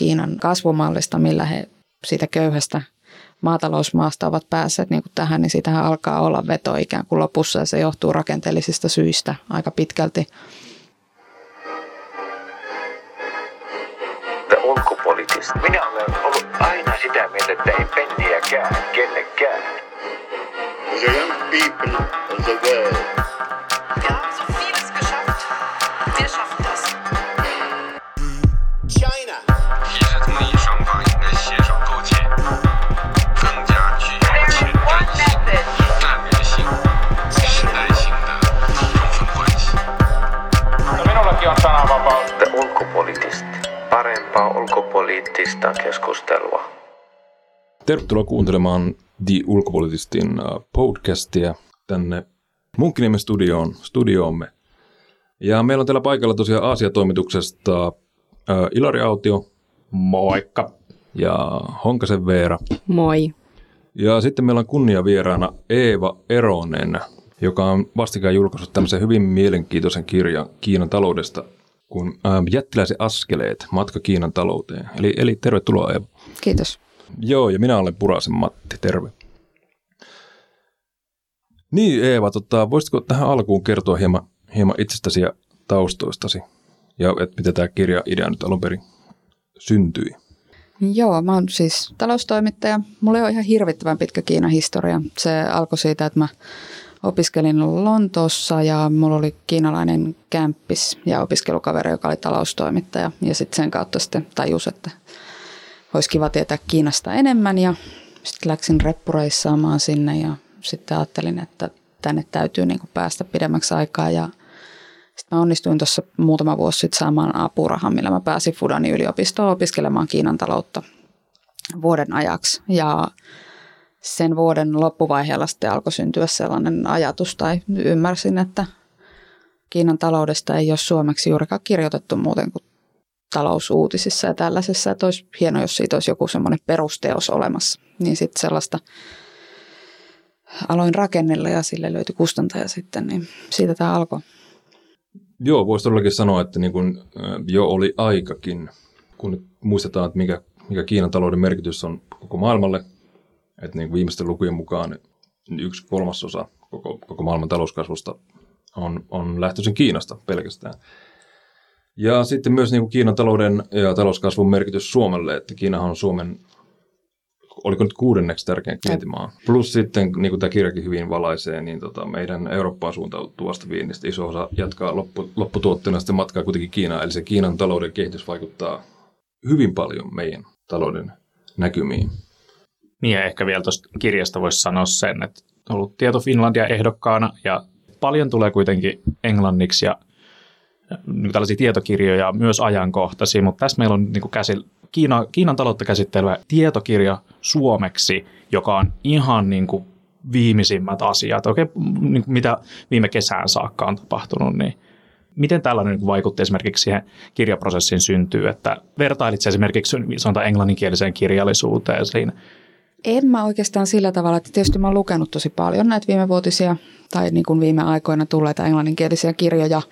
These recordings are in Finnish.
Kiinan kasvumallista, millä he siitä köyhästä maatalousmaasta ovat päässeet niin kuin tähän, niin siitähän alkaa olla veto ikään kuin lopussa ja se johtuu rakenteellisista syistä aika pitkälti. ulkopoliittista. Minä olen ollut aina sitä mieltä, että ei penniäkään kellekään. The young people of the world Ulkopoliittista. Parempaa ulkopoliittista keskustelua. Tervetuloa kuuntelemaan The Ulkopolitistin äh, podcastia tänne Munkkiniemen studioon, studioomme. Ja meillä on täällä paikalla tosiaan Aasia-toimituksesta äh, Ilari Autio. Moikka. Ja Honkasen Veera. Moi. Ja sitten meillä on kunniavieraana Eeva Eronen, joka on vastikään julkaissut tämmöisen hyvin mielenkiintoisen kirjan Kiinan taloudesta kuin äh, Jättiläisen askeleet, matka Kiinan talouteen. Eli, eli tervetuloa Eeva. Kiitos. Joo, ja minä olen Purasen Matti, terve. Niin Eeva, tota, voisitko tähän alkuun kertoa hieman, hieman itsestäsi ja taustoistasi ja että miten tämä kirja idea nyt alun perin syntyi? Joo, mä oon siis taloustoimittaja. Mulla ole ihan hirvittävän pitkä Kiinan historia. Se alkoi siitä, että mä opiskelin Lontoossa ja mulla oli kiinalainen kämppis ja opiskelukaveri, joka oli taloustoimittaja. Ja sitten sen kautta sitten tajus, että olisi kiva tietää Kiinasta enemmän ja sitten läksin reppureissaamaan sinne ja sitten ajattelin, että tänne täytyy niin kuin päästä pidemmäksi aikaa ja sitten mä onnistuin tuossa muutama vuosi sitten saamaan apurahan, millä mä pääsin Fudanin yliopistoon opiskelemaan Kiinan taloutta vuoden ajaksi. Ja sen vuoden loppuvaiheella sitten alkoi syntyä sellainen ajatus tai ymmärsin, että Kiinan taloudesta ei ole suomeksi juurikaan kirjoitettu muuten kuin talousuutisissa ja tällaisessa, että olisi hienoa, jos siitä olisi joku semmoinen perusteos olemassa. Niin sitten sellaista aloin rakennella ja sille löytyi kustantaja sitten, niin siitä tämä alkoi. Joo, voisi todellakin sanoa, että niin kuin, äh, jo oli aikakin, kun muistetaan, että mikä, mikä Kiinan talouden merkitys on koko maailmalle, että niin kuin viimeisten lukujen mukaan yksi kolmasosa koko, koko maailman talouskasvusta on, on lähtöisin Kiinasta pelkästään. Ja sitten myös niin kuin Kiinan talouden ja talouskasvun merkitys Suomelle, että Kiinahan on Suomen, oliko nyt kuudenneksi tärkein vientimaa. Plus sitten, niin kuin tämä kirjakin hyvin valaisee, niin tota, meidän Eurooppaan suuntautuvasta viennistä iso osa jatkaa loppu, lopputuotteena sitten matkaa kuitenkin Kiinaan. Eli se Kiinan talouden kehitys vaikuttaa hyvin paljon meidän talouden näkymiin. Niin ja ehkä vielä tuosta kirjasta voisi sanoa sen, että on ollut Tieto Finlandia ehdokkaana ja paljon tulee kuitenkin englanniksi ja niin tällaisia tietokirjoja myös ajankohtaisia, mutta tässä meillä on niin kuin käsil, Kiina, Kiinan taloutta käsittelevä tietokirja suomeksi, joka on ihan niin kuin viimeisimmät asiat, oikein niin kuin mitä viime kesään saakka on tapahtunut, niin miten tällainen niin vaikutti esimerkiksi siihen kirjaprosessin syntyy, että vertailit esimerkiksi sanotaan englanninkieliseen kirjallisuuteen siinä, En mä oikeastaan sillä tavalla, että tietysti mä oon lukenut tosi paljon näitä viimevuotisia tai niin kuin viime aikoina tulleita englanninkielisiä kirjoja.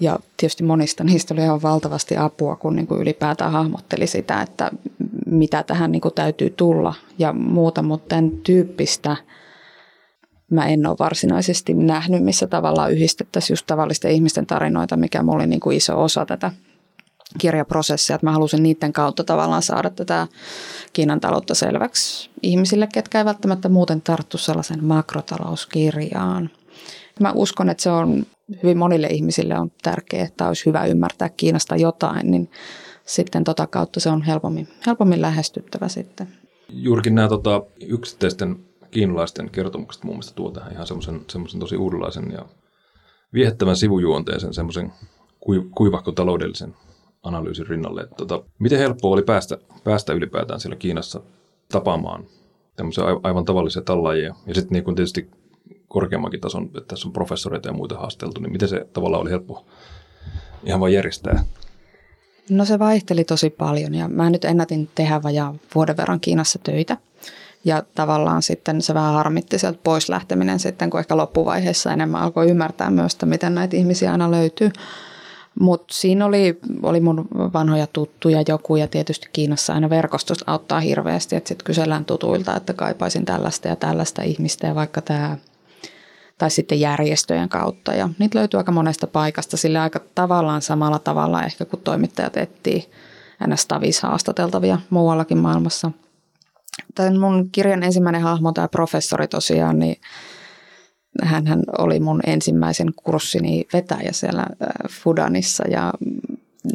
Ja tietysti monista niistä oli ihan valtavasti apua, kun niin kuin ylipäätään hahmotteli sitä, että mitä tähän niin kuin täytyy tulla ja muuta, mutta tämän tyyppistä mä en ole varsinaisesti nähnyt, missä tavallaan yhdistettäisiin just tavallisten ihmisten tarinoita, mikä mulla oli niin kuin iso osa tätä kirjaprosessia, että mä halusin niiden kautta tavallaan saada tätä Kiinan taloutta selväksi ihmisille, ketkä ei välttämättä muuten tarttu sellaisen makrotalouskirjaan. Mä uskon, että se on hyvin monille ihmisille on tärkeää, että olisi hyvä ymmärtää Kiinasta jotain, niin sitten tota kautta se on helpommin, helpommin lähestyttävä sitten. Juurikin nämä tota, yksittäisten kiinalaisten kertomukset mun mielestä tuo tähän ihan semmoisen, tosi uudenlaisen ja viehättävän sivujuonteisen semmoisen kui- kuivahko taloudellisen analyysin rinnalle. Että tota, miten helppoa oli päästä, päästä ylipäätään siellä Kiinassa tapaamaan tämmöisiä aivan tavallisia tallaajia. Ja sitten niin tietysti korkeammankin tason, että tässä on professoreita ja muita haasteltu, niin miten se tavallaan oli helppo ihan vain järjestää? No se vaihteli tosi paljon ja mä nyt ennätin tehdä vajaa vuoden verran Kiinassa töitä. Ja tavallaan sitten se vähän harmitti sieltä pois lähteminen sitten, kun ehkä loppuvaiheessa enemmän alkoi ymmärtää myös, että miten näitä ihmisiä aina löytyy. Mutta siinä oli, oli mun vanhoja tuttuja joku ja tietysti Kiinassa aina verkostus auttaa hirveästi, että sitten kysellään tutuilta, että kaipaisin tällaista ja tällaista ihmistä ja vaikka tämä tai sitten järjestöjen kautta. Ja niitä löytyy aika monesta paikasta sillä aika tavallaan samalla tavalla ehkä kun toimittajat etsii ns. tavis haastateltavia muuallakin maailmassa. Tämän mun kirjan ensimmäinen hahmo, tämä professori tosiaan, niin hän oli mun ensimmäisen kurssini vetäjä siellä äh, Fudanissa ja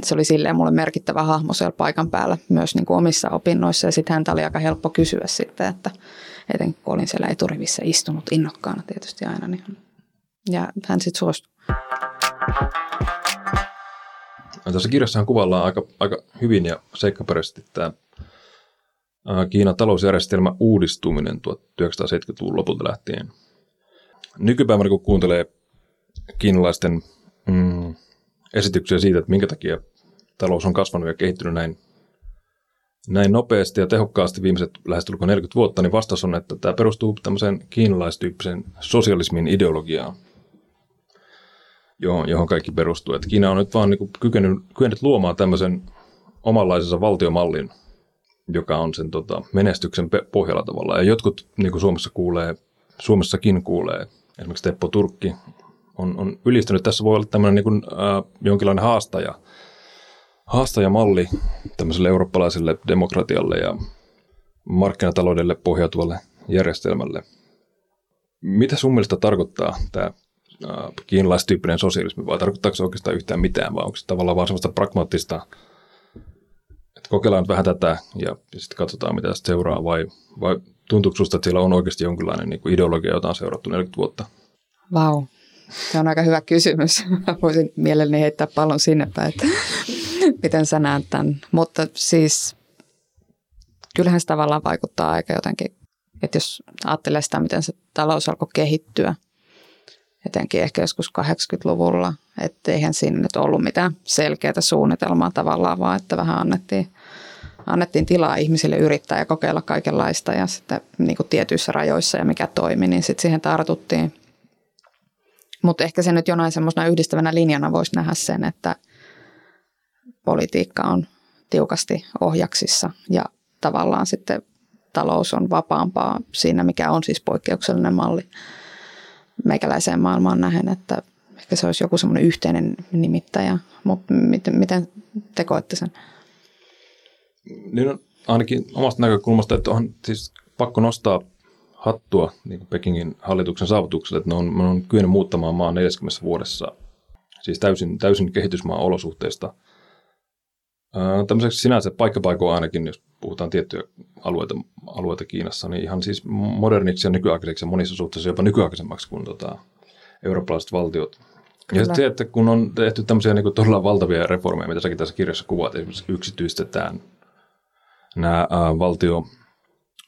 se oli silleen mulle merkittävä hahmo siellä paikan päällä myös niin kuin omissa opinnoissa ja sitten häntä oli aika helppo kysyä sitten, että etenkin kun olin siellä eturivissä istunut innokkaana tietysti aina, niin ja hän sitten suostui. Tässä kirjassahan kuvaillaan aika, aika hyvin ja seikkaperäisesti tämä Kiinan talousjärjestelmän uudistuminen 1970-luvun lopulta lähtien. Nykypäivänä kun kuuntelee kiinalaisten mm, esityksiä siitä, että minkä takia talous on kasvanut ja kehittynyt näin, näin nopeasti ja tehokkaasti viimeiset lähestulkoon 40 vuotta, niin vastaus on, että tämä perustuu tämmöiseen kiinalaistyyppiseen sosialismin ideologiaan, johon, johon kaikki perustuu. Että Kiina on nyt vaan niin kykenyt, kykenyt luomaan tämmöisen omanlaisensa valtiomallin, joka on sen tota, menestyksen pohjalla tavallaan. Ja jotkut, niin kuin Suomessa kuulee, Suomessakin kuulee, esimerkiksi Teppo Turkki on, on ylistynyt. Tässä voi olla tämmöinen niin kuin, äh, jonkinlainen haastaja, haastajamalli tämmöiselle eurooppalaiselle demokratialle ja markkinataloudelle pohjautuvalle järjestelmälle. Mitä sun mielestä tarkoittaa tämä kiinalaistyyppinen sosialismi, vai tarkoittaako se oikeastaan yhtään mitään, vai onko se tavallaan vaan semmoista pragmaattista, että kokeillaan nyt vähän tätä ja, ja sitten katsotaan, mitä tästä seuraa, vai, vai tuntuuko sinusta, että siellä on oikeasti jonkinlainen niin kuin ideologia, jota on seurattu 40 vuotta? Vau, se on aika hyvä kysymys. Voisin mielelläni heittää pallon sinne päin, että miten sä näet tämän. Mutta siis kyllähän se tavallaan vaikuttaa aika jotenkin, että jos ajattelee sitä, miten se talous alkoi kehittyä, etenkin ehkä joskus 80-luvulla, että eihän siinä nyt ollut mitään selkeää suunnitelmaa tavallaan, vaan että vähän annettiin, annettiin tilaa ihmisille yrittää ja kokeilla kaikenlaista ja sitten niin kuin tietyissä rajoissa ja mikä toimi, niin sitten siihen tartuttiin. Mutta ehkä se nyt jonain semmoisena yhdistävänä linjana voisi nähdä sen, että politiikka on tiukasti ohjaksissa ja tavallaan sitten talous on vapaampaa siinä, mikä on siis poikkeuksellinen malli meikäläiseen maailmaan nähen, että ehkä se olisi joku semmoinen yhteinen nimittäjä, mutta miten, te koette sen? Niin on ainakin omasta näkökulmasta, että on siis pakko nostaa hattua niin kuin Pekingin hallituksen saavutukselle, että ne on, ne on kyennyt muuttamaan maan 40 vuodessa, siis täysin, täysin kehitysmaan olosuhteista. tämmöiseksi sinänsä paikkapaikoin ainakin, jos puhutaan tiettyjä alueita, alueita Kiinassa, niin ihan siis moderniksi ja nykyaikaiseksi ja monissa suhteissa jopa nykyaikaisemmaksi kuin tota, eurooppalaiset valtiot. Kyllä. Ja sitten se, että kun on tehty tämmöisiä niin kuin todella valtavia reformeja, mitä säkin tässä kirjassa kuvaat, esimerkiksi yksityistetään nämä ää, valtio,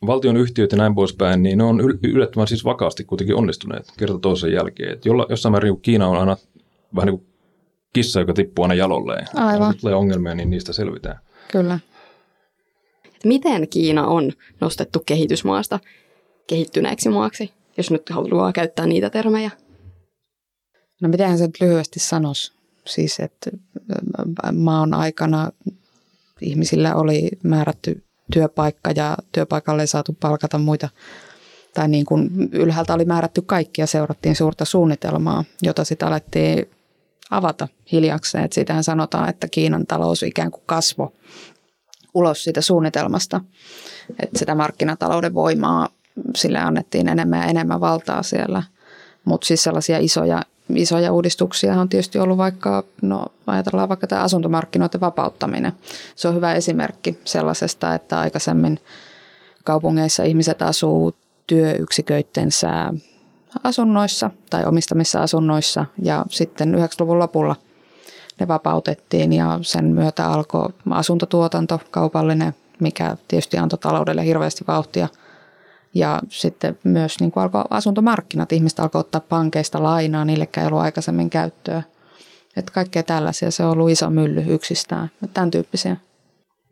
valtion yhtiöt ja näin poispäin, niin ne on yllättävän siis vakaasti kuitenkin onnistuneet kerta toisen jälkeen. Että jolla, jossain määrin niin Kiina on aina vähän niin kuin kissa, joka tippuu aina jalolleen. Aivan. Jos tulee ongelmia, niin niistä selvitään. Kyllä. Miten Kiina on nostettu kehitysmaasta kehittyneeksi maaksi, jos nyt haluaa käyttää niitä termejä? No miten se nyt lyhyesti sanoisi? Siis, että maan aikana ihmisillä oli määrätty työpaikka ja työpaikalle ei saatu palkata muita tai niin kuin ylhäältä oli määrätty kaikki ja seurattiin suurta suunnitelmaa, jota sitten alettiin avata hiljakseen. Et siitähän sanotaan, että Kiinan talous ikään kuin kasvo ulos siitä suunnitelmasta, että sitä markkinatalouden voimaa sille annettiin enemmän ja enemmän valtaa siellä. Mutta siis sellaisia isoja, isoja uudistuksia on tietysti ollut vaikka, no ajatellaan vaikka tämä asuntomarkkinoiden vapauttaminen. Se on hyvä esimerkki sellaisesta, että aikaisemmin kaupungeissa ihmiset asuu työyksiköittensä asunnoissa tai omistamissa asunnoissa ja sitten 90-luvun lopulla – ne vapautettiin ja sen myötä alkoi asuntotuotanto kaupallinen, mikä tietysti antoi taloudelle hirveästi vauhtia. Ja sitten myös niin kuin alkoi asuntomarkkinat, ihmiset alkoi ottaa pankeista lainaa, niillekään ei ollut aikaisemmin käyttöä. Että kaikkea tällaisia, se on ollut iso mylly yksistään, tämän tyyppisiä.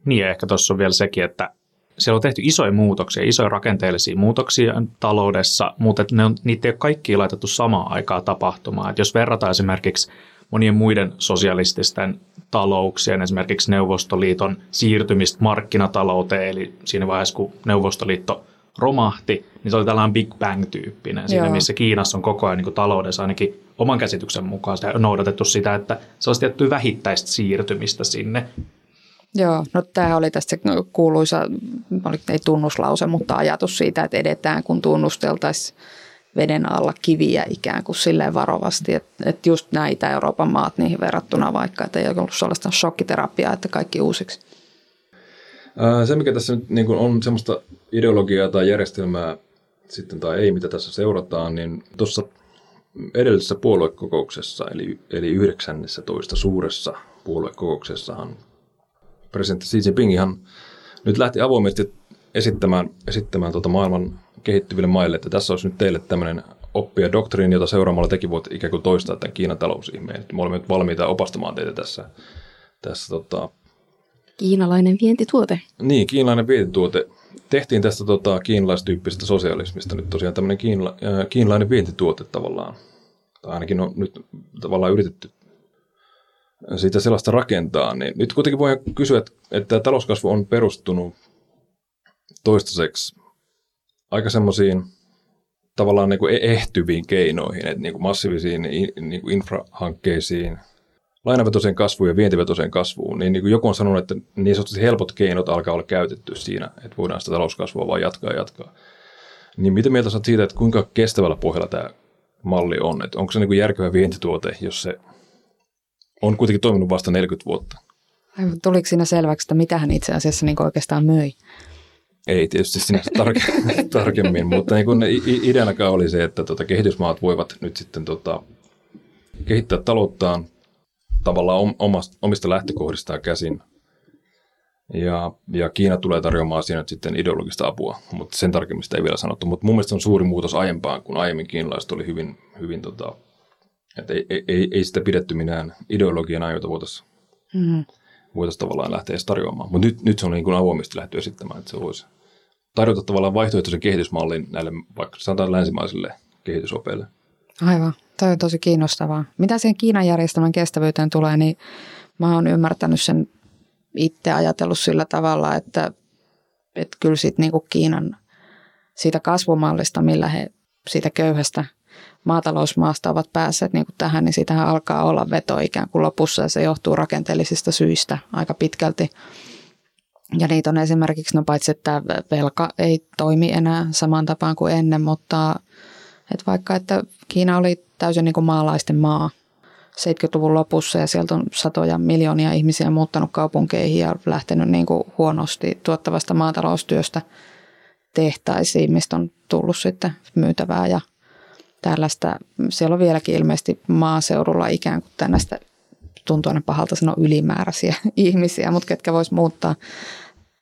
Niin ja ehkä tuossa on vielä sekin, että siellä on tehty isoja muutoksia, isoja rakenteellisia muutoksia taloudessa, mutta ne on, niitä ei ole kaikki laitettu samaan aikaan tapahtumaan. Et jos verrataan esimerkiksi monien muiden sosialististen talouksien, esimerkiksi Neuvostoliiton siirtymistä markkinatalouteen, eli siinä vaiheessa, kun Neuvostoliitto romahti, niin se oli tällainen Big Bang-tyyppinen, siinä Joo. missä Kiinassa on koko ajan niin kuin taloudessa ainakin oman käsityksen mukaan sitä noudatettu sitä, että se olisi tiettyä vähittäistä siirtymistä sinne. Joo, no tämähän oli tästä kuuluisa, oli, ei tunnuslause, mutta ajatus siitä, että edetään kun tunnusteltaisiin veden alla kiviä ikään kuin silleen varovasti, että, että just näitä Euroopan maat niihin verrattuna vaikka, että ei ollut sellaista shokkiterapiaa, että kaikki uusiksi. Se, mikä tässä nyt niin on semmoista ideologiaa tai järjestelmää sitten tai ei, mitä tässä seurataan, niin tuossa edellisessä puoluekokouksessa, eli, eli 19 suuressa puoluekokouksessahan presidentti Xi Jinping ihan nyt lähti avoimesti esittämään, esittämään tuota maailman kehittyville maille, että tässä olisi nyt teille tämmöinen oppi ja doktriini, jota seuraamalla tekin voit ikään kuin toistaa tämän Kiinan talousihmeen. Me olemme nyt valmiita opastamaan teitä tässä, tässä tota, Kiinalainen vientituote. niin, kiinalainen vientituote. Tehtiin tästä tota, kiinalaistyyppisestä sosialismista nyt tosiaan tämmöinen kiinla, äh, kiinalainen vientituote tavallaan. Tai ainakin on nyt tavallaan yritetty siitä sellaista rakentaa. Niin nyt kuitenkin voi kysyä, että, että talouskasvu on perustunut toistaiseksi aika semmoisiin tavallaan niin kuin e- ehtyviin keinoihin, että niin kuin massiivisiin in- niin kuin infrahankkeisiin, lainavetoiseen kasvuun ja vientivetoiseen kasvuun, niin, niin kuin joku on sanonut, että niin sanotusti helpot keinot alkaa olla käytetty siinä, että voidaan sitä talouskasvua vaan jatkaa ja jatkaa. Niin mitä mieltä oot siitä, että kuinka kestävällä pohjalla tämä malli on? Että onko se niin kuin järkevä vientituote, jos se on kuitenkin toiminut vasta 40 vuotta? Tuliko siinä selväksi, että mitä hän itse asiassa niin oikeastaan möi? Ei tietysti sinänsä tarke- tarkemmin, mutta niin kun ideanakaan oli se, että tota kehitysmaat voivat nyt sitten tota, kehittää talouttaan tavallaan omasta, omista lähtökohdistaan käsin. Ja, ja Kiina tulee tarjoamaan siinä sitten ideologista apua, mutta sen tarkemmin sitä ei vielä sanottu. Mutta mun mielestä on suuri muutos aiempaan, kun aiemmin kiinalaiset oli hyvin, hyvin tota, että ei, ei- ei, sitä pidetty minään ideologiana, jota voitaisiin Mm. voitaisiin tavallaan lähteä edes tarjoamaan. Mutta nyt, nyt se on niin kuin avoimesti lähty esittämään, että se voisi tarjota tavallaan vaihtoehtoisen kehitysmallin näille vaikka sanotaan länsimaisille kehitysopeille. Aivan, toi on tosi kiinnostavaa. Mitä siihen Kiinan järjestelmän kestävyyteen tulee, niin mä oon ymmärtänyt sen itse ajatellut sillä tavalla, että, että kyllä siitä niin kuin Kiinan siitä kasvumallista, millä he siitä köyhästä maatalousmaasta ovat päässeet niin kuin tähän, niin siitähän alkaa olla veto ikään kuin lopussa ja se johtuu rakenteellisista syistä aika pitkälti. Ja niitä on esimerkiksi, no paitsi että velka ei toimi enää samaan tapaan kuin ennen, mutta että vaikka että Kiina oli täysin niin kuin maalaisten maa 70-luvun lopussa ja sieltä on satoja miljoonia ihmisiä muuttanut kaupunkeihin ja lähtenyt niin kuin huonosti tuottavasta maataloustyöstä tehtaisiin, mistä on tullut sitten myytävää ja tällaista. Siellä on vieläkin ilmeisesti maaseudulla ikään kuin tällaista, tuntuu aina pahalta sanoa ylimääräisiä ihmisiä, mutta ketkä vois muuttaa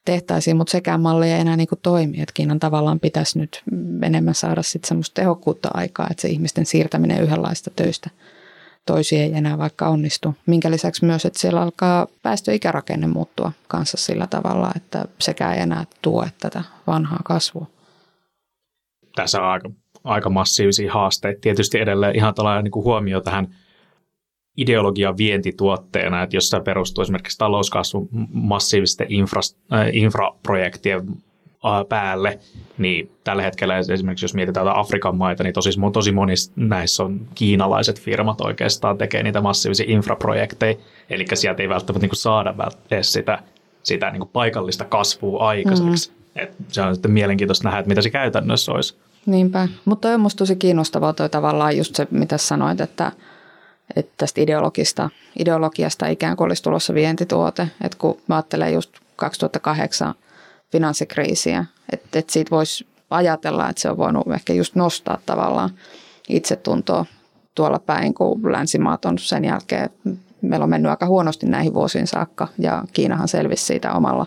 tehtaisiin, mutta sekään malli ei enää niin kuin toimi. Että Kiinan tavallaan pitäisi nyt enemmän saada sitten semmoista tehokkuutta aikaa, että se ihmisten siirtäminen yhdenlaista töistä toisiin ei enää vaikka onnistu. Minkä lisäksi myös, että siellä alkaa väestöikärakenne muuttua kanssa sillä tavalla, että sekä ei enää tue tätä vanhaa kasvua. Tässä on aika, aika massiivisia haasteita. Tietysti edelleen ihan tällainen niin huomio tähän ideologia vientituotteena, että jos se perustuu esimerkiksi talouskasvun massiivisten infra, äh, infraprojektien äh, päälle, niin tällä hetkellä esimerkiksi jos mietitään Afrikan maita, niin tosi, tosi monissa näissä on kiinalaiset firmat oikeastaan tekee niitä massiivisia infraprojekteja, eli sieltä ei välttämättä niin kuin saada edes sitä, sitä niin kuin paikallista kasvua aikaiseksi. Mm-hmm. Et se on sitten mielenkiintoista nähdä, että mitä se käytännössä olisi. Niinpä, mutta on musta tosi kiinnostavaa toi tavallaan just se, mitä sanoit, että, että tästä ideologista, ideologiasta ikään kuin olisi tulossa vientituote. Että kun mä ajattelen just 2008 finanssikriisiä, että, että siitä voisi ajatella, että se on voinut ehkä just nostaa tavallaan itsetuntoa tuolla päin, kun länsimaat on sen jälkeen, meillä on mennyt aika huonosti näihin vuosiin saakka ja Kiinahan selvisi siitä omalla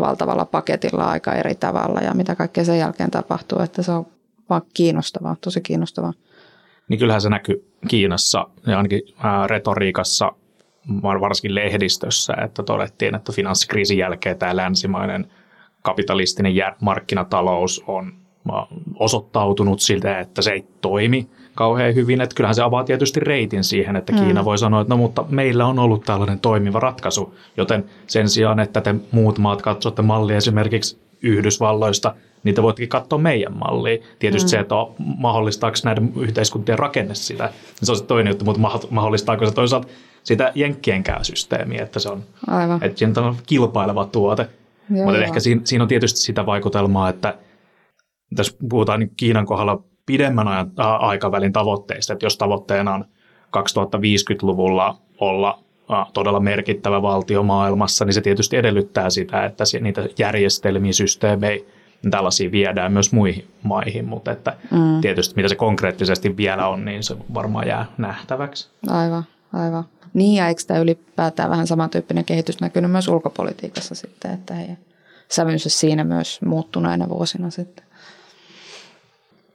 valtavalla paketilla aika eri tavalla ja mitä kaikkea sen jälkeen tapahtuu, että se on vaan kiinnostavaa, tosi kiinnostavaa. Niin kyllähän se näkyy Kiinassa ja ainakin ää, retoriikassa, var- varsinkin lehdistössä, että todettiin, että finanssikriisin jälkeen tämä länsimainen kapitalistinen markkinatalous on osoittautunut siltä, että se ei toimi kauhean hyvin, että kyllähän se avaa tietysti reitin siihen, että Kiina voi sanoa, että no mutta meillä on ollut tällainen toimiva ratkaisu, joten sen sijaan, että te muut maat katsotte mallia esimerkiksi Yhdysvalloista, te voittekin katsoa meidän mallia. Tietysti mm. se, että on- mahdollistaako näiden yhteiskuntien rakenne sitä, niin se on se toinen juttu, mutta mahdollistaako se toisaalta sitä jenkkienkään systeemiä, että se on, Aivan. että siinä on kilpaileva tuote. Joo, Mutta joo. ehkä siinä, siinä on tietysti sitä vaikutelmaa, että tässä puhutaan niin Kiinan kohdalla pidemmän ajan, ä, aikavälin tavoitteista, että jos tavoitteena on 2050-luvulla olla todella merkittävä valtio maailmassa, niin se tietysti edellyttää sitä, että niitä järjestelmiä, systeemejä, tällaisia viedään myös muihin maihin, mutta että mm. tietysti mitä se konkreettisesti vielä on, niin se varmaan jää nähtäväksi. Aivan, aivan. Niin, ja eikö tämä ylipäätään vähän samantyyppinen kehitys näkynyt myös ulkopolitiikassa sitten, että heidän sävynsä siinä myös muuttuneina vuosina sitten.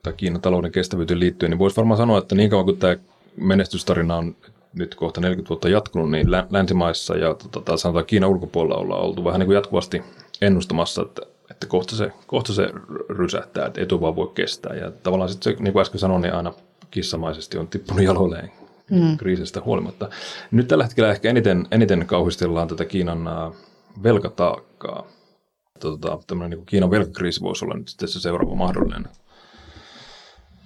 tai Kiinan talouden kestävyyteen liittyen, niin voisi varmaan sanoa, että niin kauan kuin tämä menestystarina on nyt kohta 40 vuotta jatkunut, niin lä- länsimaissa ja tota, sanotaan Kiinan ulkopuolella ollaan oltu vähän niin kuin jatkuvasti ennustamassa, että, että kohta, se, kohta se rysähtää, että ei tuo vaan voi kestää. Ja tavallaan sitten se, niin kuin äsken sanoin, niin aina kissamaisesti on tippunut jaloilleen mm. kriisistä huolimatta. Nyt tällä hetkellä ehkä eniten, eniten kauhistellaan tätä Kiinan velkataakkaa. Tota, tämmöinen niin kuin Kiinan velkakriisi voisi olla nyt sitten se seuraava mahdollinen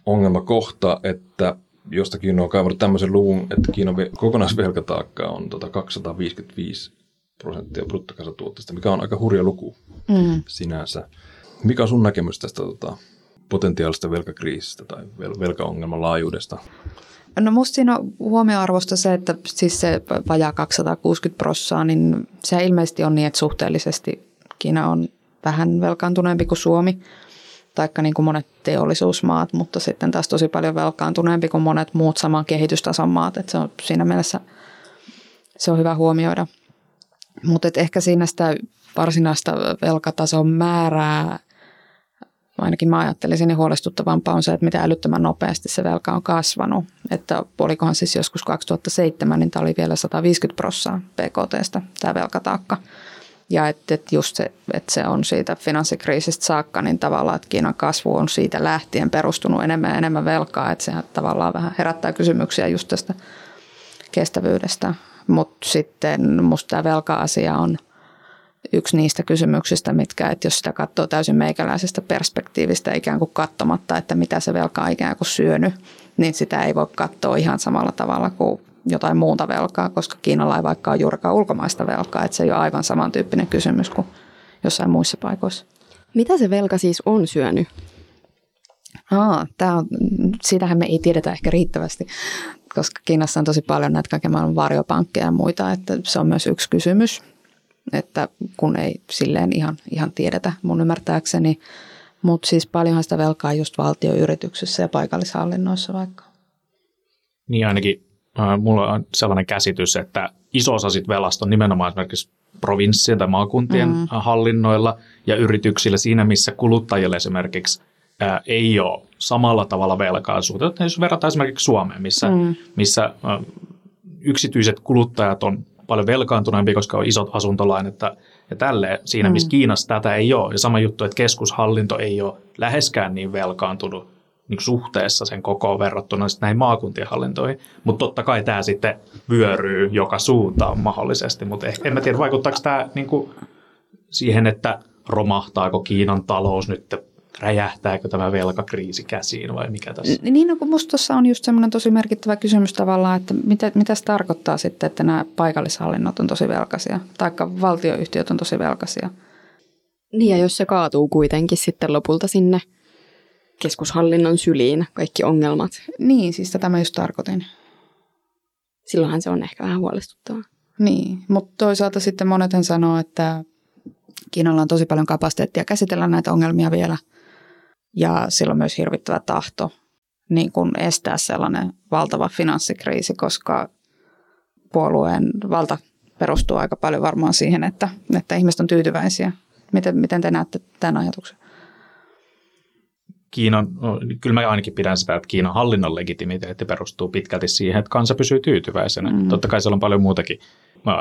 ongelmakohta, että jostakin on kaivannut tämmöisen luvun, että Kiinan ve- kokonaisvelkataakka on tota 255 prosenttia bruttokansantuotteesta, mikä on aika hurja luku mm. sinänsä. Mikä on sun näkemys tästä tota, potentiaalista velkakriisistä tai vel- velkaongelman laajuudesta? No musta siinä on huomioarvosta se, että siis se vajaa 260 prossaa, niin se ilmeisesti on niin, että suhteellisesti Kiina on vähän velkaantuneempi kuin Suomi, taikka niin kuin monet teollisuusmaat, mutta sitten taas tosi paljon velkaantuneempi kuin monet muut saman kehitystason maat, että se on siinä mielessä se on hyvä huomioida. Mutta ehkä siinä sitä varsinaista velkatason määrää ainakin mä ajattelisin, niin huolestuttavampaa on se, että mitä älyttömän nopeasti se velka on kasvanut. Että olikohan siis joskus 2007, niin tämä oli vielä 150 prossaa PKTstä, tämä velkataakka. Ja että et just se, että se on siitä finanssikriisistä saakka, niin tavallaan, että Kiinan kasvu on siitä lähtien perustunut enemmän ja enemmän velkaa, että sehän tavallaan vähän herättää kysymyksiä just tästä kestävyydestä. Mutta sitten musta tämä velka-asia on yksi niistä kysymyksistä, mitkä, että jos sitä katsoo täysin meikäläisestä perspektiivistä ikään kuin katsomatta, että mitä se velka on ikään kuin syönyt, niin sitä ei voi katsoa ihan samalla tavalla kuin jotain muuta velkaa, koska Kiinalla ei vaikka ole juurikaan ulkomaista velkaa, että se ei ole aivan samantyyppinen kysymys kuin jossain muissa paikoissa. Mitä se velka siis on syönyt? Aa, tää on, siitähän me ei tiedetä ehkä riittävästi, koska Kiinassa on tosi paljon näitä kaiken maailman varjopankkeja ja muita, että se on myös yksi kysymys, että kun ei silleen ihan, ihan tiedetä mun ymmärtääkseni, mutta siis paljonhan sitä velkaa just valtioyrityksissä ja paikallishallinnoissa vaikka. Niin ainakin äh, mulla on sellainen käsitys, että iso osa sit velasta on nimenomaan esimerkiksi provinssien tai maakuntien mm. hallinnoilla ja yrityksillä siinä, missä kuluttajille esimerkiksi ää, ei ole samalla tavalla velkaa suhteutettuna, jos verrataan esimerkiksi Suomeen, missä, mm. missä ä, yksityiset kuluttajat on paljon velkaantuneempia, koska on isot asuntolainat ja, tälleen. Siinä, missä Kiinassa tätä ei ole. Ja sama juttu, että keskushallinto ei ole läheskään niin velkaantunut niin suhteessa sen kokoon verrattuna sitten näihin maakuntien hallintoihin. Mutta totta kai tämä sitten vyöryy joka suuntaan mahdollisesti, mutta en mä tiedä, vaikuttaako tämä niin siihen, että romahtaako Kiinan talous nyt, räjähtääkö tämä velkakriisi käsiin vai mikä tässä? Niin, no kun musta tuossa on just semmoinen tosi merkittävä kysymys tavallaan, että mitä, mitä se tarkoittaa sitten, että nämä paikallishallinnot on tosi velkaisia, taikka valtioyhtiöt on tosi velkaisia. Niin ja jos se kaatuu kuitenkin sitten lopulta sinne keskushallinnon syliin, kaikki ongelmat, Niin, siis tätä mä just tarkoitin. silloinhan se on ehkä vähän huolestuttavaa. Niin, mutta toisaalta sitten moneten sanoo, että Kiinalla on tosi paljon kapasiteettia käsitellä näitä ongelmia vielä. Ja sillä on myös hirvittävä tahto niin kuin estää sellainen valtava finanssikriisi, koska puolueen valta perustuu aika paljon varmaan siihen, että, että ihmiset on tyytyväisiä. Miten, miten te näette tämän ajatuksen? Kiinan, no, kyllä mä ainakin pidän sitä, että Kiinan hallinnon legitimiteetti perustuu pitkälti siihen, että kansa pysyy tyytyväisenä. Mm. Totta kai siellä on paljon muutakin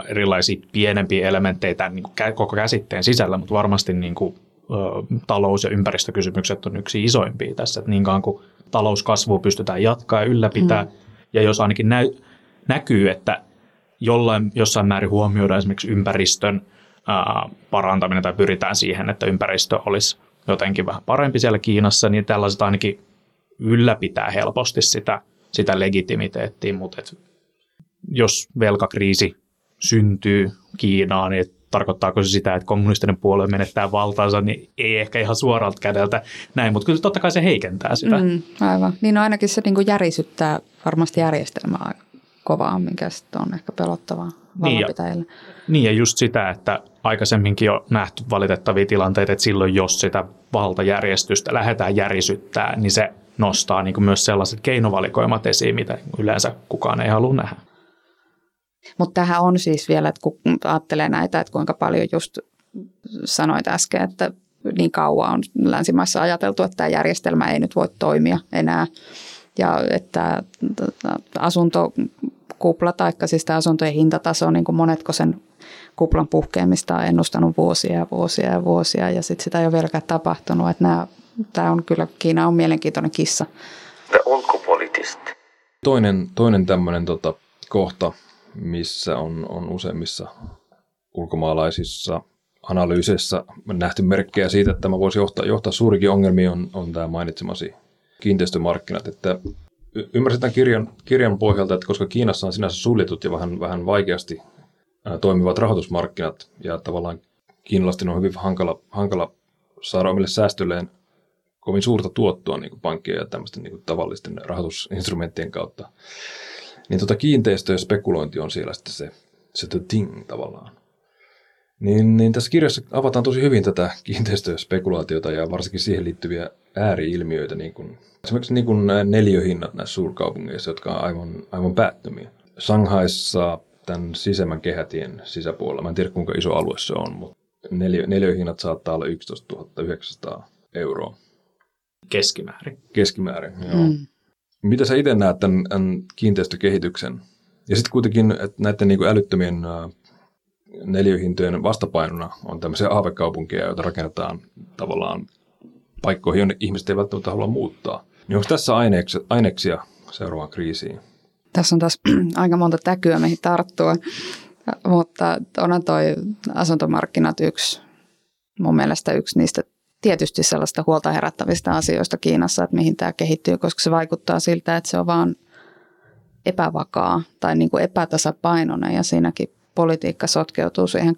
erilaisia pienempiä elementtejä tämän niin kuin koko käsitteen sisällä, mutta varmasti niin kuin, talous- ja ympäristökysymykset on yksi isoimpia tässä. Että niin kauan kuin talouskasvua pystytään jatkaa ja ylläpitää. Mm. Ja jos ainakin näy, näkyy, että jollain, jossain määrin huomioidaan esimerkiksi ympäristön ää, parantaminen tai pyritään siihen, että ympäristö olisi jotenkin vähän parempi siellä Kiinassa, niin tällaiset ainakin ylläpitää helposti sitä, sitä legitimiteettiä, mutta et jos velkakriisi syntyy Kiinaan, niin tarkoittaako se sitä, että kommunistinen puolue menettää valtaansa, niin ei ehkä ihan suoralta kädeltä näin, mutta kyllä totta kai se heikentää sitä. Mm, aivan. Niin no ainakin se niin järisyttää varmasti järjestelmää aika kovaa, mikä sitten on ehkä pelottavaa vallanpitäjille. Niin ja, niin ja just sitä, että aikaisemminkin on nähty valitettavia tilanteita, että silloin jos sitä valtajärjestystä lähdetään järisyttää, niin se nostaa niin kuin myös sellaiset keinovalikoimat esiin, mitä yleensä kukaan ei halua nähdä. Mutta tähän on siis vielä, että kun ajattelee näitä, että kuinka paljon just sanoit äsken, että niin kauan on länsimaissa ajateltu, että tämä järjestelmä ei nyt voi toimia enää. Ja että asuntokupla tai siis tämä asuntojen hintataso, niin kuin monetko sen kuplan puhkeamista on ennustanut vuosia ja vuosia ja vuosia ja sitten sitä ei ole vieläkään tapahtunut. Että nämä, tämä on kyllä, Kiina on mielenkiintoinen kissa. Toinen, toinen tämmöinen tota, kohta, missä on, on useimmissa ulkomaalaisissa analyyseissa nähty merkkejä siitä, että tämä voisi johtaa, johtaa suurikin ongelmiin, on, on tämä mainitsemasi kiinteistömarkkinat. Että ymmärsin tämän kirjan, kirjan pohjalta, että koska Kiinassa on sinänsä suljetut ja vähän, vähän vaikeasti toimivat rahoitusmarkkinat, ja tavallaan kiinalaisten on hyvin hankala, hankala saada omille säästölleen kovin suurta tuottoa niin pankkien ja tämmöisten niin tavallisten rahoitusinstrumenttien kautta, niin tota kiinteistö ja spekulointi on siellä sitten se, se the thing tavallaan. Niin, niin tässä kirjassa avataan tosi hyvin tätä kiinteistöspekulaatiota ja varsinkin siihen liittyviä ääriilmiöitä, niin kuin, esimerkiksi niin kuin nämä neljöhinnat näissä suurkaupungeissa, jotka on aivan, aivan päättömiä. Shanghaissa tämän sisemmän kehätien sisäpuolella, mä en tiedä kuinka iso alue se on, mutta neljö, neljöhinnat saattaa olla 11 900 euroa. Keskimäärin. Keskimäärin, joo. Mm. Mitä sä itse näet tämän, tämän kiinteistökehityksen? Ja sitten kuitenkin, että näiden niin kuin älyttömien neliöhintojen vastapainona on tämmöisiä aavekaupunkeja, joita rakennetaan tavallaan paikkoihin, jonne ihmiset eivät välttämättä halua muuttaa. Niin onko tässä aineksia, aineksia seuraavaan kriisiin? Tässä on taas aika monta täkyä, mihin tarttua, mutta onhan toi asuntomarkkinat yksi, mun mielestä yksi niistä tietysti sellaista huolta herättävistä asioista Kiinassa, että mihin tämä kehittyy, koska se vaikuttaa siltä, että se on vaan epävakaa tai niin kuin epätasapainoinen ja siinäkin politiikka sotkeutuu siihen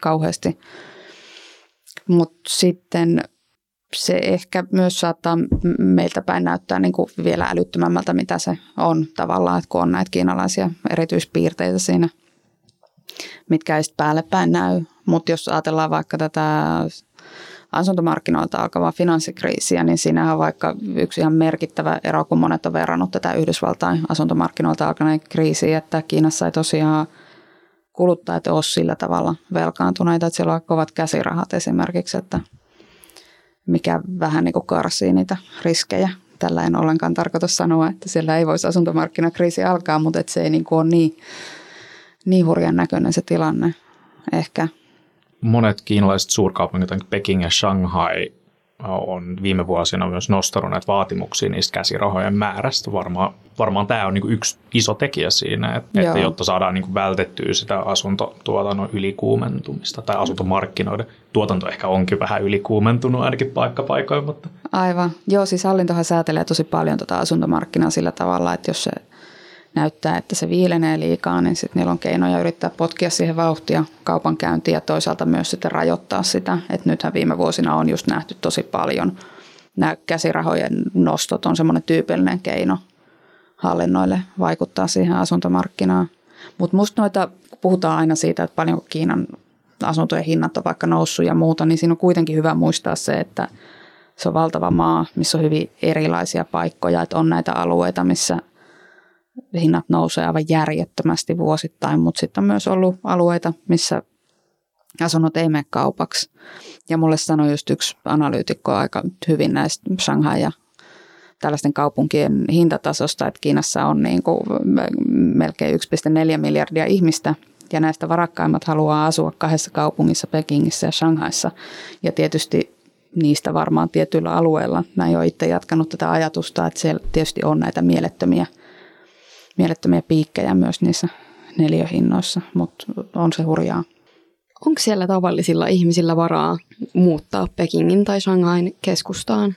kauheasti. Mutta sitten se ehkä myös saattaa meiltä päin näyttää niin kuin vielä älyttömämmältä, mitä se on tavallaan, että kun on näitä kiinalaisia erityispiirteitä siinä, mitkä ei sitten päälle päin näy. Mutta jos ajatellaan vaikka tätä asuntomarkkinoilta alkavaa finanssikriisiä, niin siinähän vaikka yksi ihan merkittävä ero, kun monet on verrannut tätä Yhdysvaltain asuntomarkkinoilta alkaneen kriisiä, että Kiinassa ei tosiaan kuluttajat ole sillä tavalla velkaantuneita, että siellä on kovat käsirahat esimerkiksi, että mikä vähän niin kuin karsii niitä riskejä. Tällä en ollenkaan tarkoita sanoa, että siellä ei voisi asuntomarkkinakriisi alkaa, mutta että se ei niin kuin ole niin, niin hurjan näköinen se tilanne ehkä – monet kiinalaiset suurkaupungit, Peking ja Shanghai, on viime vuosina myös nostanut näitä vaatimuksia niistä käsirahojen määrästä. Varmaan, varmaan tämä on niin yksi iso tekijä siinä, että, että jotta saadaan niin vältettyä sitä asuntotuotannon ylikuumentumista tai asuntomarkkinoiden. Tuotanto ehkä onkin vähän ylikuumentunut ainakin paikkapaikoin. Mutta. Aivan. Joo, siis hallintohan säätelee tosi paljon tuota asuntomarkkinaa sillä tavalla, että jos se näyttää, että se viilenee liikaa, niin sitten niillä on keinoja yrittää potkia siihen vauhtia kaupankäyntiä ja toisaalta myös sitten rajoittaa sitä. Että nythän viime vuosina on just nähty tosi paljon. Nämä käsirahojen nostot on semmoinen tyypillinen keino hallinnoille vaikuttaa siihen asuntomarkkinaan. Mutta musta noita, kun puhutaan aina siitä, että paljonko Kiinan asuntojen hinnat on vaikka noussut ja muuta, niin siinä on kuitenkin hyvä muistaa se, että se on valtava maa, missä on hyvin erilaisia paikkoja, että on näitä alueita, missä – hinnat nousee aivan järjettömästi vuosittain, mutta sitten on myös ollut alueita, missä asunnot ei mene kaupaksi. Ja mulle sanoi just yksi analyytikko aika hyvin näistä Shanghai ja tällaisten kaupunkien hintatasosta, että Kiinassa on niin kuin melkein 1,4 miljardia ihmistä ja näistä varakkaimmat haluaa asua kahdessa kaupungissa, Pekingissä ja Shanghaissa. Ja tietysti niistä varmaan tietyillä alueilla. Näin olen itse jatkanut tätä ajatusta, että siellä tietysti on näitä mielettömiä, mielettömiä piikkejä myös niissä neliöhinnoissa, mutta on se hurjaa. Onko siellä tavallisilla ihmisillä varaa muuttaa Pekingin tai Shanghain keskustaan?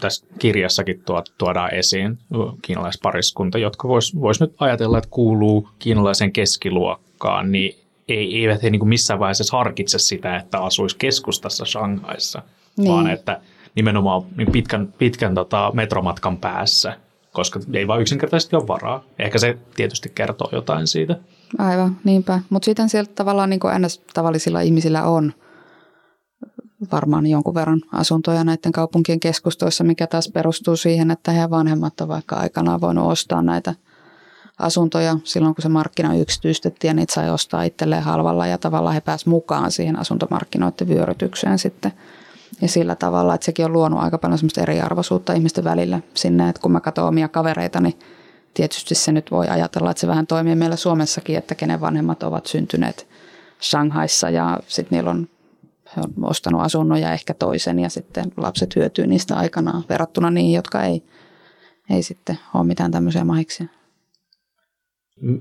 Tässä kirjassakin tuodaan esiin kiinalaispariskunta, jotka vois, vois nyt ajatella, että kuuluu kiinalaisen keskiluokkaan, niin ei, eivät he niin kuin missään vaiheessa harkitse sitä, että asuisi keskustassa Shanghaissa, niin. vaan että nimenomaan niin pitkän, pitkän tota, metromatkan päässä, koska ei vaan yksinkertaisesti ole varaa. Ehkä se tietysti kertoo jotain siitä. Aivan, niinpä. Mutta sitten sieltä tavallaan niin kuin tavallisilla ihmisillä on varmaan jonkun verran asuntoja näiden kaupunkien keskustoissa, mikä taas perustuu siihen, että heidän vanhemmat on vaikka aikanaan voinut ostaa näitä asuntoja silloin, kun se markkina yksityistettiin ja niitä sai ostaa itselleen halvalla ja tavallaan he pääsivät mukaan siihen asuntomarkkinoiden vyörytykseen sitten. Ja sillä tavalla, että sekin on luonut aika paljon semmoista eriarvoisuutta ihmisten välillä sinne, että kun mä katson omia kavereita, niin tietysti se nyt voi ajatella, että se vähän toimii meillä Suomessakin, että kenen vanhemmat ovat syntyneet Shanghaissa ja sitten niillä on, he on ostanut asunnon ja ehkä toisen ja sitten lapset hyötyy niistä aikanaan verrattuna niihin, jotka ei, ei sitten ole mitään tämmöisiä mahiksia.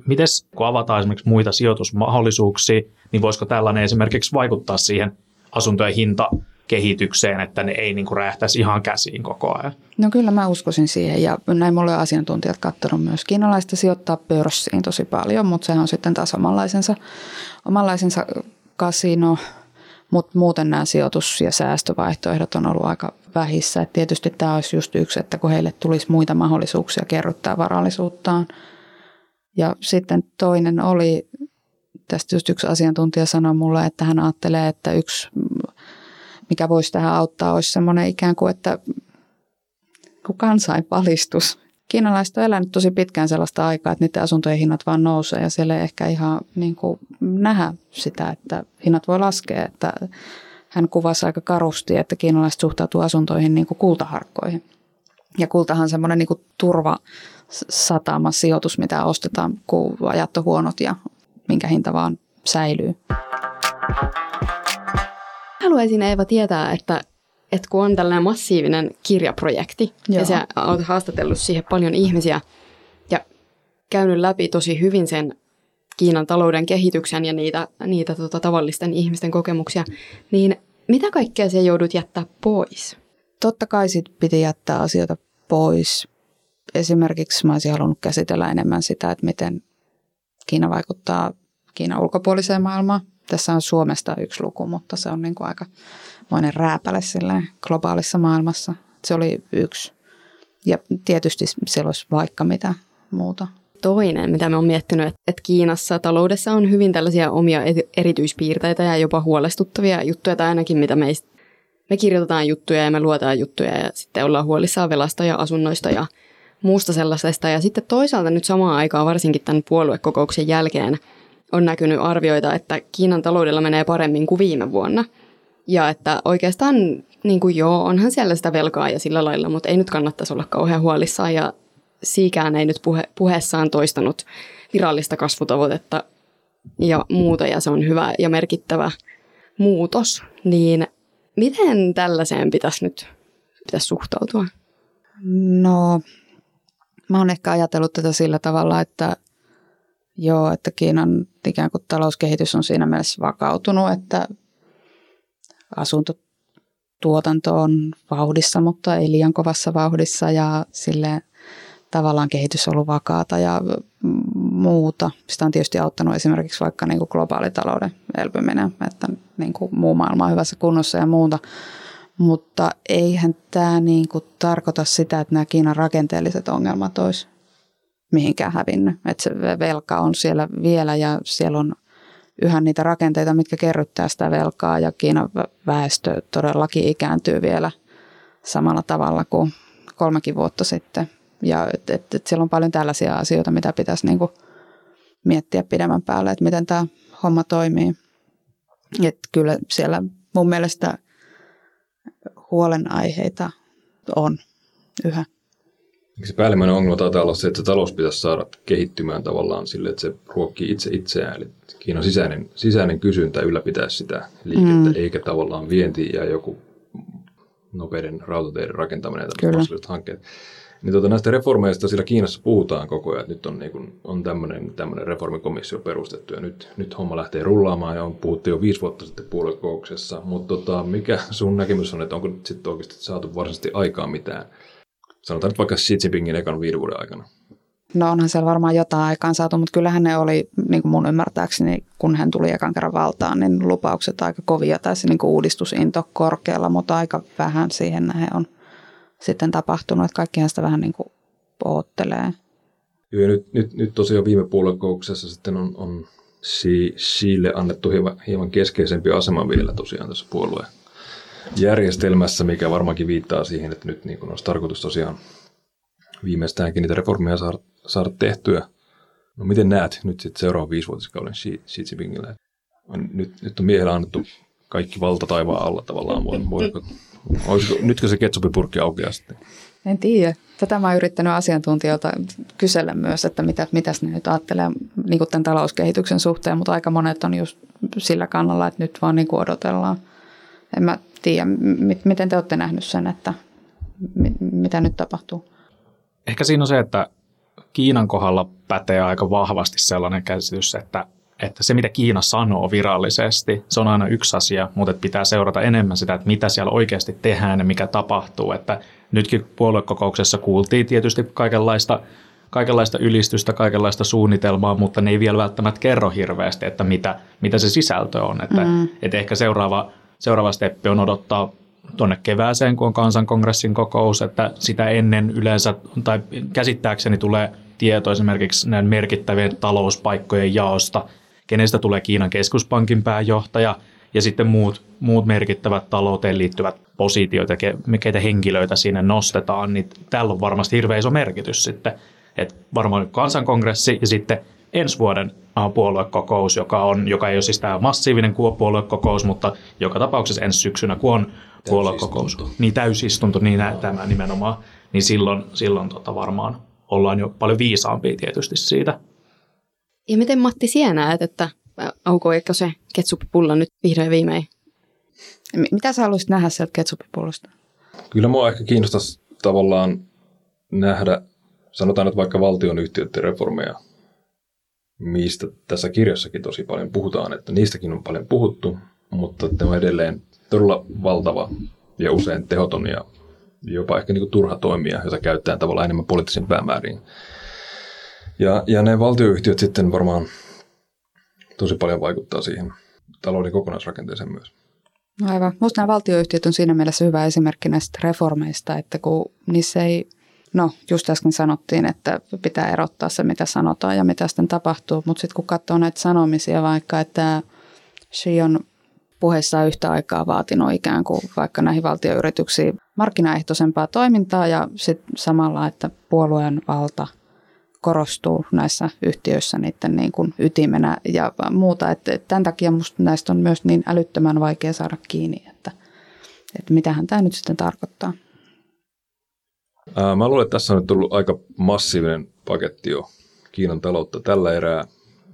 Mites kun avataan esimerkiksi muita sijoitusmahdollisuuksia, niin voisiko tällainen esimerkiksi vaikuttaa siihen asuntojen hinta kehitykseen, että ne ei niin kuin räjähtäisi ihan käsiin koko ajan? No kyllä mä uskoisin siihen ja näin mulle asiantuntijat katsonut myös. Kiinalaista sijoittaa pörssiin tosi paljon, mutta se on sitten taas omanlaisensa, omanlaisensa kasino, mutta muuten nämä sijoitus- ja säästövaihtoehdot on ollut aika vähissä. Et tietysti tämä olisi just yksi, että kun heille tulisi muita mahdollisuuksia kerryttää varallisuuttaan. Ja sitten toinen oli, tästä just yksi asiantuntija sanoi mulle, että hän ajattelee, että yksi mikä voisi tähän auttaa, olisi semmoinen ikään kuin, että kansainvalistus. Kiinalaiset on elänyt tosi pitkään sellaista aikaa, että niiden asuntojen hinnat vaan nousee ja siellä ei ehkä ihan niin kuin nähdä sitä, että hinnat voi laskea. Että hän kuvasi aika karusti, että kiinalaiset suhtautuu asuntoihin niin kuin kultaharkkoihin. Ja kultahan on semmoinen niin kuin turva satama sijoitus, mitä ostetaan, kun ajat on huonot ja minkä hinta vaan säilyy haluaisin Eeva tietää, että, että kun on tällainen massiivinen kirjaprojekti Joo. ja sä oot haastatellut siihen paljon ihmisiä ja käynyt läpi tosi hyvin sen Kiinan talouden kehityksen ja niitä, niitä tota, tavallisten ihmisten kokemuksia, niin mitä kaikkea se joudut jättää pois? Totta kai sit piti jättää asioita pois. Esimerkiksi mä olisin halunnut käsitellä enemmän sitä, että miten Kiina vaikuttaa Kiinan ulkopuoliseen maailmaan tässä on Suomesta yksi luku, mutta se on niin kuin aika moinen rääpäle globaalissa maailmassa. Se oli yksi. Ja tietysti siellä olisi vaikka mitä muuta. Toinen, mitä me on miettinyt, että Kiinassa taloudessa on hyvin tällaisia omia erityispiirteitä ja jopa huolestuttavia juttuja, tai ainakin mitä meistä me kirjoitetaan juttuja ja me luotaan juttuja ja sitten ollaan huolissaan velasta ja asunnoista ja muusta sellaisesta. Ja sitten toisaalta nyt samaan aikaan, varsinkin tämän puoluekokouksen jälkeen, on näkynyt arvioita, että Kiinan taloudella menee paremmin kuin viime vuonna. Ja että oikeastaan, niin kuin joo, onhan siellä sitä velkaa ja sillä lailla, mutta ei nyt kannattaisi olla kauhean huolissaan. Ja siikään ei nyt puhe, puheessaan toistanut virallista kasvutavoitetta ja muuta, ja se on hyvä ja merkittävä muutos. Niin miten tällaiseen pitäisi nyt pitäisi suhtautua? No, mä oon ehkä ajatellut tätä sillä tavalla, että Joo, että Kiinan ikään kuin talouskehitys on siinä mielessä vakautunut, että asuntotuotanto on vauhdissa, mutta ei liian kovassa vauhdissa ja sille tavallaan kehitys on ollut vakaata ja muuta. Sitä on tietysti auttanut esimerkiksi vaikka niin kuin globaalitalouden elpyminen, että niin kuin muu maailma on hyvässä kunnossa ja muuta. Mutta eihän tämä niin kuin tarkoita sitä, että nämä Kiinan rakenteelliset ongelmat olisi mihinkään hävinnyt. Että se velka on siellä vielä ja siellä on yhä niitä rakenteita, mitkä kerryttää sitä velkaa ja Kiinan väestö todellakin ikääntyy vielä samalla tavalla kuin kolmekin vuotta sitten. Ja et, et, et siellä on paljon tällaisia asioita, mitä pitäisi niinku miettiä pidemmän päälle, että miten tämä homma toimii. Et kyllä siellä mun mielestä huolenaiheita on yhä. Se päällimmäinen ongelma taitaa olla se, että se talous pitäisi saada kehittymään tavallaan sille, että se ruokkii itse itseään. Eli Kiinan sisäinen, sisäinen kysyntä ylläpitää sitä liikettä, mm. eikä tavallaan vienti ja joku nopeiden rautateiden rakentaminen ja tämmöiset hankkeet. Niin tuota, näistä reformeista siellä Kiinassa puhutaan koko ajan, että nyt on, niin kuin, on tämmöinen, tämmöinen reformikomissio perustettu ja nyt, nyt homma lähtee rullaamaan ja on puhuttu jo viisi vuotta sitten puoluekokouksessa. Mutta tota, mikä sun näkemys on, että onko nyt sitten oikeasti saatu varsinaisesti aikaa mitään? Sanotaan nyt vaikka Xi Jinpingin ekan viiden vuoden aikana. No onhan siellä varmaan jotain aikaan saatu, mutta kyllähän ne oli, niin kuin mun ymmärtääkseni, kun hän tuli ekan kerran valtaan, niin lupaukset aika kovia tai se niin kuin uudistusinto korkealla, mutta aika vähän siihen nähden on sitten tapahtunut, että kaikkihan sitä vähän niin kuin oottelee. Joo, ja nyt, nyt, nyt tosiaan viime puoluekokouksessa sitten on, on Xi, Xille annettu hieman, hieman keskeisempi asema vielä tosiaan tässä puolueen järjestelmässä, mikä varmaankin viittaa siihen, että nyt niin olisi tarkoitus tosiaan viimeistäänkin niitä reformeja saada, saada tehtyä. No miten näet nyt sitten seuraavan viisivuotiskauden Xi, Xi Jinpingille? Nyt, nyt on miehellä annettu kaikki valta taivaan alla tavallaan. Voi, voiko, olisiko, nytkö se ketsupipurkki aukeaa sitten? En tiedä. Tätä mä oon yrittänyt asiantuntijoilta kysellä myös, että mitä, mitäs ne nyt ajattelee niin tämän talouskehityksen suhteen, mutta aika monet on just sillä kannalla, että nyt vaan niin odotellaan. En mä tiedä, miten te olette nähnyt sen, että mi- mitä nyt tapahtuu? Ehkä siinä on se, että Kiinan kohdalla pätee aika vahvasti sellainen käsitys, että, että se mitä Kiina sanoo virallisesti, se on aina yksi asia, mutta pitää seurata enemmän sitä, että mitä siellä oikeasti tehdään ja mikä tapahtuu. Että nytkin puoluekokouksessa kuultiin tietysti kaikenlaista, kaikenlaista ylistystä, kaikenlaista suunnitelmaa, mutta ne ei vielä välttämättä kerro hirveästi, että mitä, mitä se sisältö on. Että, mm. että ehkä seuraava, seuraava steppi on odottaa tuonne kevääseen, kun on kansankongressin kokous, että sitä ennen yleensä, tai käsittääkseni tulee tieto esimerkiksi näiden merkittävien talouspaikkojen jaosta, kenestä tulee Kiinan keskuspankin pääjohtaja ja sitten muut, muut merkittävät talouteen liittyvät ke- keitä henkilöitä sinne nostetaan, niin tällä on varmasti hirveän iso merkitys sitten. että varmaan kansankongressi ja sitten ensi vuoden puoluekokous, joka, on, joka ei ole siis tämä massiivinen puoluekokous, mutta joka tapauksessa ensi syksynä, kun on puoluekokous, niin täysistunto, niin nä- tämä nimenomaan, niin silloin, silloin tota varmaan ollaan jo paljon viisaampia tietysti siitä. Ja miten Matti sinä näet, että aukoiko se ketsuppipulla nyt vihdoin viimein? M- Mitä sä haluaisit nähdä sieltä ketsupipullosta? Kyllä mua ehkä kiinnostaisi tavallaan nähdä, sanotaan nyt vaikka valtionyhtiöiden reformeja, mistä tässä kirjassakin tosi paljon puhutaan, että niistäkin on paljon puhuttu, mutta ne on edelleen todella valtava ja usein tehoton ja jopa ehkä niin turha toimia, jota käytetään tavallaan enemmän poliittisiin päämääriin. Ja, ja ne valtioyhtiöt sitten varmaan tosi paljon vaikuttaa siihen talouden kokonaisrakenteeseen myös. No aivan. Minusta nämä valtioyhtiöt on siinä mielessä hyvä esimerkki näistä reformeista, että kun niissä ei, no just äsken sanottiin, että pitää erottaa se, mitä sanotaan ja mitä sitten tapahtuu, mutta sitten kun katsoo näitä sanomisia vaikka, että Xi on puheessaan yhtä aikaa vaatinut ikään kuin vaikka näihin valtioyrityksiin markkinaehtoisempaa toimintaa ja sitten samalla, että puolueen valta korostuu näissä yhtiöissä niiden niin kuin ytimenä ja muuta. Että tämän takia minusta näistä on myös niin älyttömän vaikea saada kiinni, että, että mitähän tämä nyt sitten tarkoittaa. Ää, Mä luulen, että tässä on nyt tullut aika massiivinen paketti jo Kiinan taloutta tällä erää,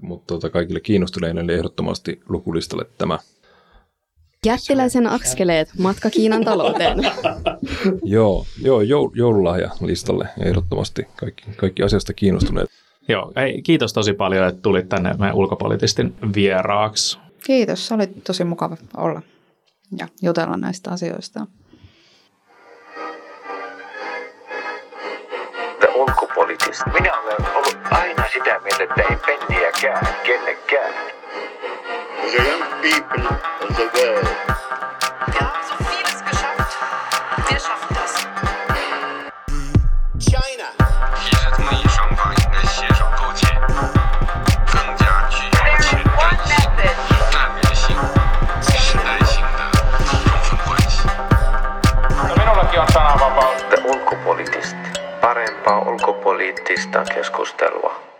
mutta tota, kaikille kiinnostuneille ehdottomasti lukulistalle tämä. Jättiläisen askeleet matka Kiinan talouteen. Joo, joo jou, joululahja listalle ehdottomasti kaikki, kaikki asiasta kiinnostuneet. Joo, ei, kiitos tosi paljon, että tulit tänne meidän ulkopoliitistin vieraaksi. Kiitos, se oli tosi mukava olla ja jutella näistä asioista. Minä olen ollut aina sitä mieltä, että ei penniäkään kellekään. The young people of the world Wir haben so vieles geschafft. Wir schaffen Parempaa ulkopoliittista keskustelua.